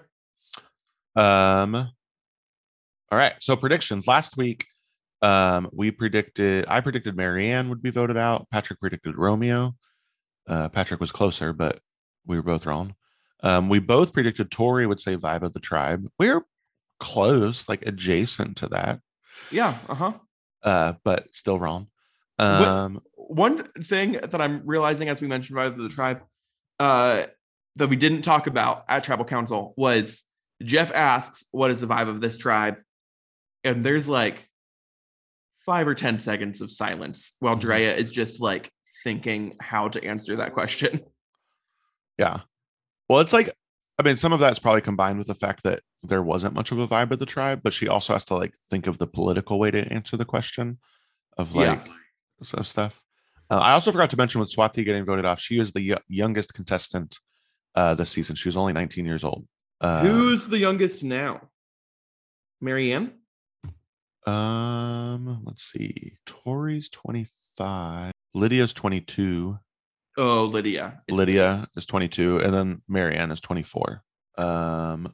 Um, all right. So predictions. Last week, um, we predicted I predicted Maryanne would be voted out. Patrick predicted Romeo. Uh, Patrick was closer, but we were both wrong. Um, we both predicted Tori would say vibe of the tribe. We're close, like adjacent to that, Yeah. Uh-huh. uh, but still wrong. Um, One thing that I'm realizing as we mentioned by the tribe, uh, that we didn't talk about at tribal council was Jeff asks, What is the vibe of this tribe? And there's like five or 10 seconds of silence while Mhm. Drea is just like thinking how to answer that question. Yeah. Well, it's like, I mean, some of that's probably combined with the fact that there wasn't much of a vibe of the tribe, but she also has to like think of the political way to answer the question of Yeah. like of stuff. Uh, I also forgot to mention with Swati getting voted off, she is the yo- youngest contestant uh, this season. She was only 19 years old. Uh, Who's the youngest now? Maryanne? Um, let's see. Tori's 25. Lydia's 22. Oh, Lydia. It's- Lydia is 22, and then Maryanne is 24. Um,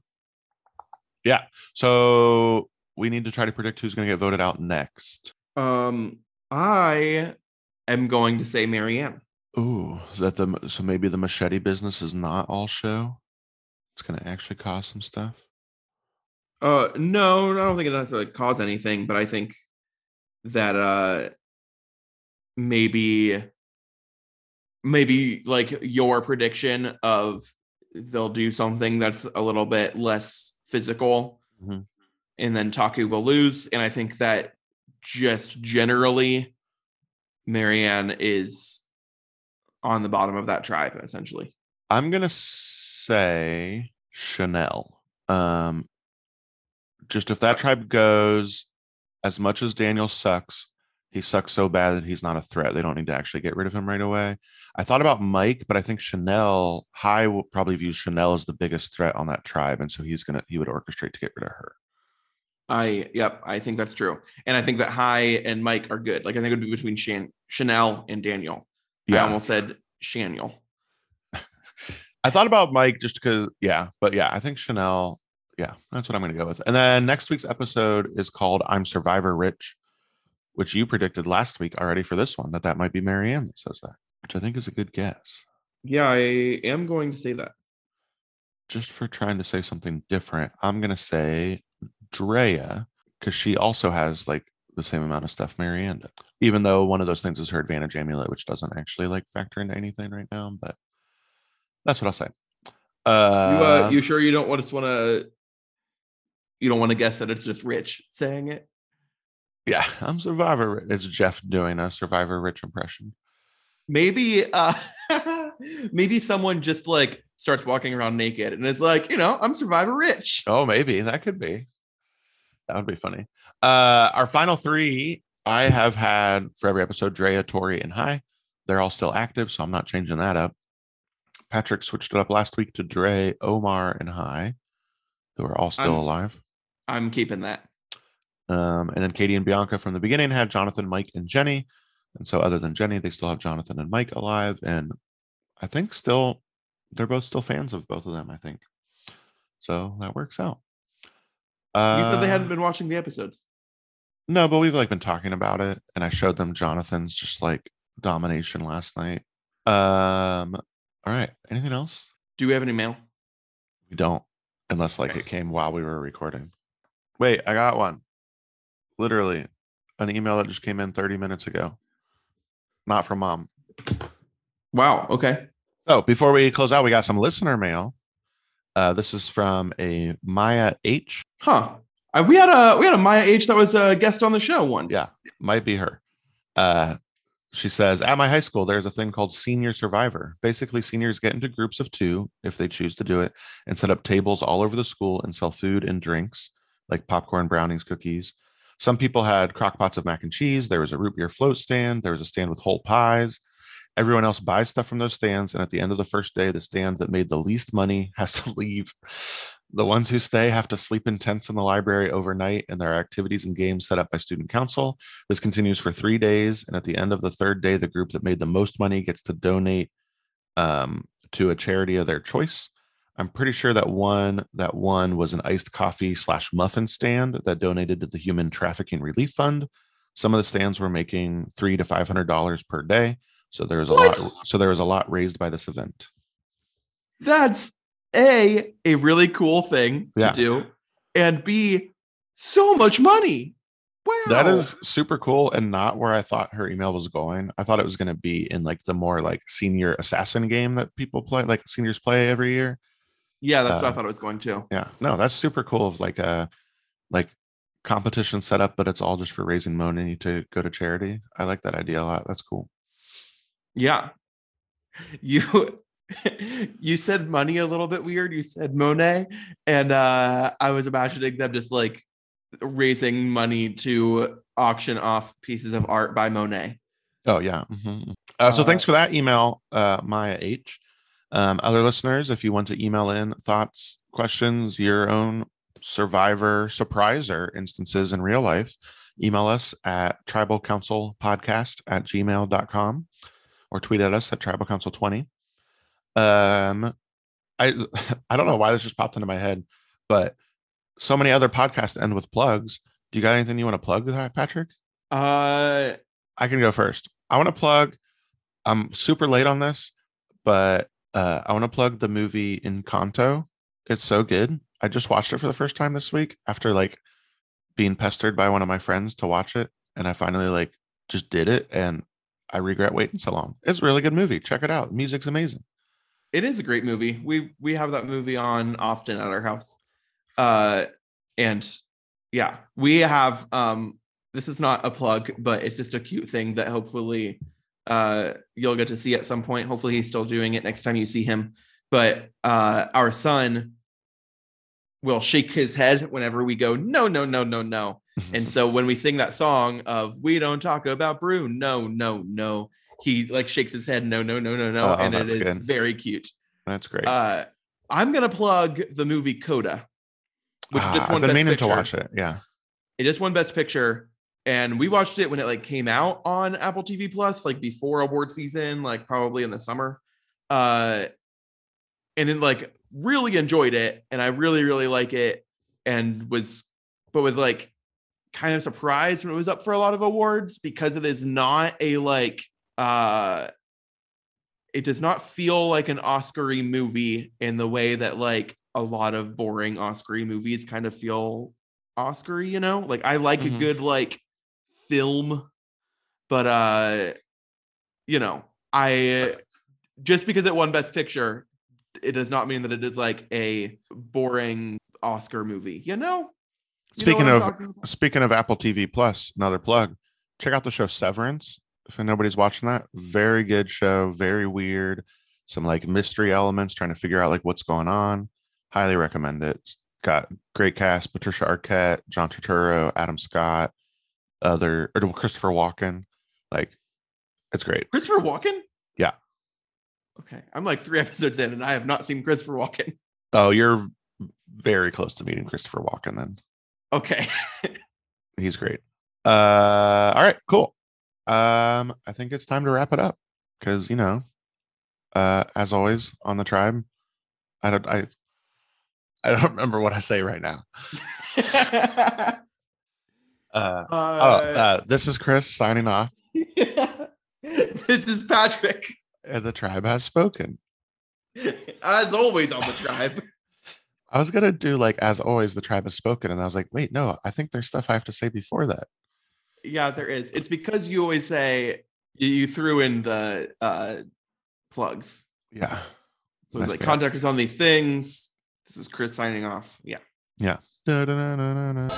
yeah. So we need to try to predict who's going to get voted out next. Um, I am going to say Maryanne. Ooh, that the so maybe the machete business is not all show. It's going to actually cause some stuff. Uh, no, I don't think it necessarily cause anything, but I think that uh maybe maybe like your prediction of they'll do something that's a little bit less physical Mhm. and then Taku will lose. And I think that just generally Maryanne is on the bottom of that tribe, essentially. I'm gonna say Chanel. Um, just if that tribe goes, as much as Daniel sucks, he sucks so bad that he's not a threat. They don't need to actually get rid of him right away. I thought about Mike, but I think Chanel Hai will probably view Chanel as the biggest threat on that tribe, and so he's gonna he would orchestrate to get rid of her. I yep, I think that's true. And I think that Hai and Mike are good. Like I think it would be between Shan- Chanel and Daniel. Yeah. I almost said Shaniel. (laughs) I thought about Mike just because, yeah, but yeah, I think Chanel, yeah, that's what I'm going to go with. And then next week's episode is called I'm Survivor Rich, which you predicted last week already for this one that that might be Maryanne that says that, which I think is a good guess. Yeah, I am going to say that. Just for trying to say something different, I'm going to say Drea because she also has like the same amount of stuff Maryanne did, even though one of those things is her advantage amulet, which doesn't actually like factor into anything right now. But that's what I'll say. You uh, Uh, you sure you don't want to want to you don't want to guess that it's just Rich saying it? Yeah, I'm Survivor. It's Jeff doing a Survivor Rich impression. Maybe uh (laughs) maybe someone just like starts walking around naked and it's like, you know, I'm Survivor Rich. Oh, maybe that could be. That would be funny. Uh, our final three, I have had for every episode Drea, Tori, and Hai. They're all still active, so I'm not changing that up. Patrick switched it up last week to Dre, Omar, and Hai, who are all still I'm- alive. I'm keeping that. Um, and then Katie and Bianca from the beginning had Jonathan, Mike, and Jenny. And so, other than Jenny, they still have Jonathan and Mike alive. And I think still, they're both still fans of both of them, I think. So that works out. You Uh, said they hadn't been watching the episodes. No, but we've like been talking about it. And I showed them Jonathan's just like domination last night. Um, all right. Anything else? Do we have any mail? We don't, unless like Okay. it came while we were recording. Wait, I got one. Literally, an email that just came in 30 minutes ago. Not from mom. Wow. Okay. So before we close out, we got some listener mail. Uh, this is from a Maya H. Huh. Uh, we had a we had a Maya H that was a guest on the show once. Yeah. Might be her. Uh, she says, At my high school, there's a thing called Senior Survivor. Basically, seniors get into groups of two, if they choose to do it, and set up tables all over the school and sell food and drinks like popcorn, brownies, cookies. Some people had crock pots of mac and cheese. There was a root beer float stand. There was a stand with whole pies. Everyone else buys stuff from those stands. And at the end of the first day, the stand that made the least money (laughs) has to leave. The ones who stay have to sleep in tents in the library overnight, and there are activities and games set up by student council. This continues for three days. And at the end of the third day, the group that made the most money gets to donate um, to a charity of their choice. I'm pretty sure that one that one was an iced coffee slash muffin stand that donated to the Human Trafficking Relief Fund. Some of the stands were making three to five hundred dollars per day. So there was a What? lot. So there was a lot raised by this event. That's a a really cool thing Yeah. to do, and b so much money. Wow. That is super cool and not where I thought her email was going. I thought it was going to be in like the more like senior assassin game that people play, like seniors play every year. Yeah. That's what I uh, thought it was going to. Yeah, no, that's super cool. Of like a like competition setup, but it's all just for raising money to go to charity. I like that idea a lot. That's cool. Yeah. (laughs) You (laughs) you said money a little bit weird. You said Monet, and uh I was imagining them just like raising money to auction off pieces of art by Monet. Oh yeah. mhm. Uh, so Uh, thanks for that email, uh, Maya H. Um, other listeners, if you want to email in thoughts, questions, your own survivor surpriser instances in real life, email us at tribalcouncilpodcast at gmail.com or tweet at us at tribalcouncil20. Um, I (laughs) I don't know why this just popped into my head, but so many other podcasts end with plugs. Do you got anything you want to plug, Patrick? Uh, I can go first. I want to plug. I'm super late on this, but uh, I want to plug the movie Encanto. It's so good. I just watched it for the first time this week after like being pestered by one of my friends to watch it, and I finally like just did it, and I regret waiting so long. It's a really good movie. Check it out. Music's amazing. it is a great movie. We we have that movie on often at our house. Uh and yeah, we have um this is not a plug, but it's just a cute thing that hopefully uh you'll get to see at some point. Hopefully he's still doing it next time you see him. But uh our son will shake his head whenever we go no no no no no. (laughs) And so when we sing that song of we don't talk about brew, no, no, no, he like shakes his head, no, no, no, no, no. Oh, and it is good. very cute. That's great. Uh I'm gonna plug the movie Coda, which Ah, just I've been meaning Picture. to watch it. Yeah. It just won Best Picture, and we watched it when it like came out on Apple TV Plus, like before award season, like probably in the summer. Uh, and then like really enjoyed it, and I really really like it, and was but was like kind of surprised when it was up for a lot of awards because it is not a like uh it does not feel like an Oscar-y movie in the way that like a lot of boring Oscar-y movies kind of feel Oscar, you know? Like I like Mhm. a good like film, but uh you know, I just because it won best picture, it does not mean that it is like a boring Oscar movie, you know? You Speaking I'm of speaking of Apple TV Plus, another plug. Check out the show Severance. If nobody's watching that, very good show, very weird. Some like mystery elements, trying to figure out like what's going on. Highly recommend it. It's got great cast: Patricia Arquette, John Turturro, Adam Scott, other or Christopher Walken. Like, it's great. Christopher Walken? Yeah. Okay. I'm like three (laughs) episodes in and I have not seen Christopher Walken. Oh, you're very close to meeting Christopher Walken. Then Okay. (laughs) he's great. Uh, all right, cool. Um, I think it's time to wrap it up because you know, uh, as always on the tribe, I don't, I, I don't (laughs) remember what I say right now. Uh, oh, uh, this is Chris signing off, (laughs) this is Patrick. and the tribe has spoken. As always on the tribe. (laughs) (laughs) I was gonna do like as always, the tribe has spoken, and I was like, wait, no, I think there's stuff I have to say before that. Yeah, there is. It's because you always say you, threw in the uh plugs. Yeah. So it's like contact us on these things. This is Chris signing off. Yeah. Da-da-da-da-da-da.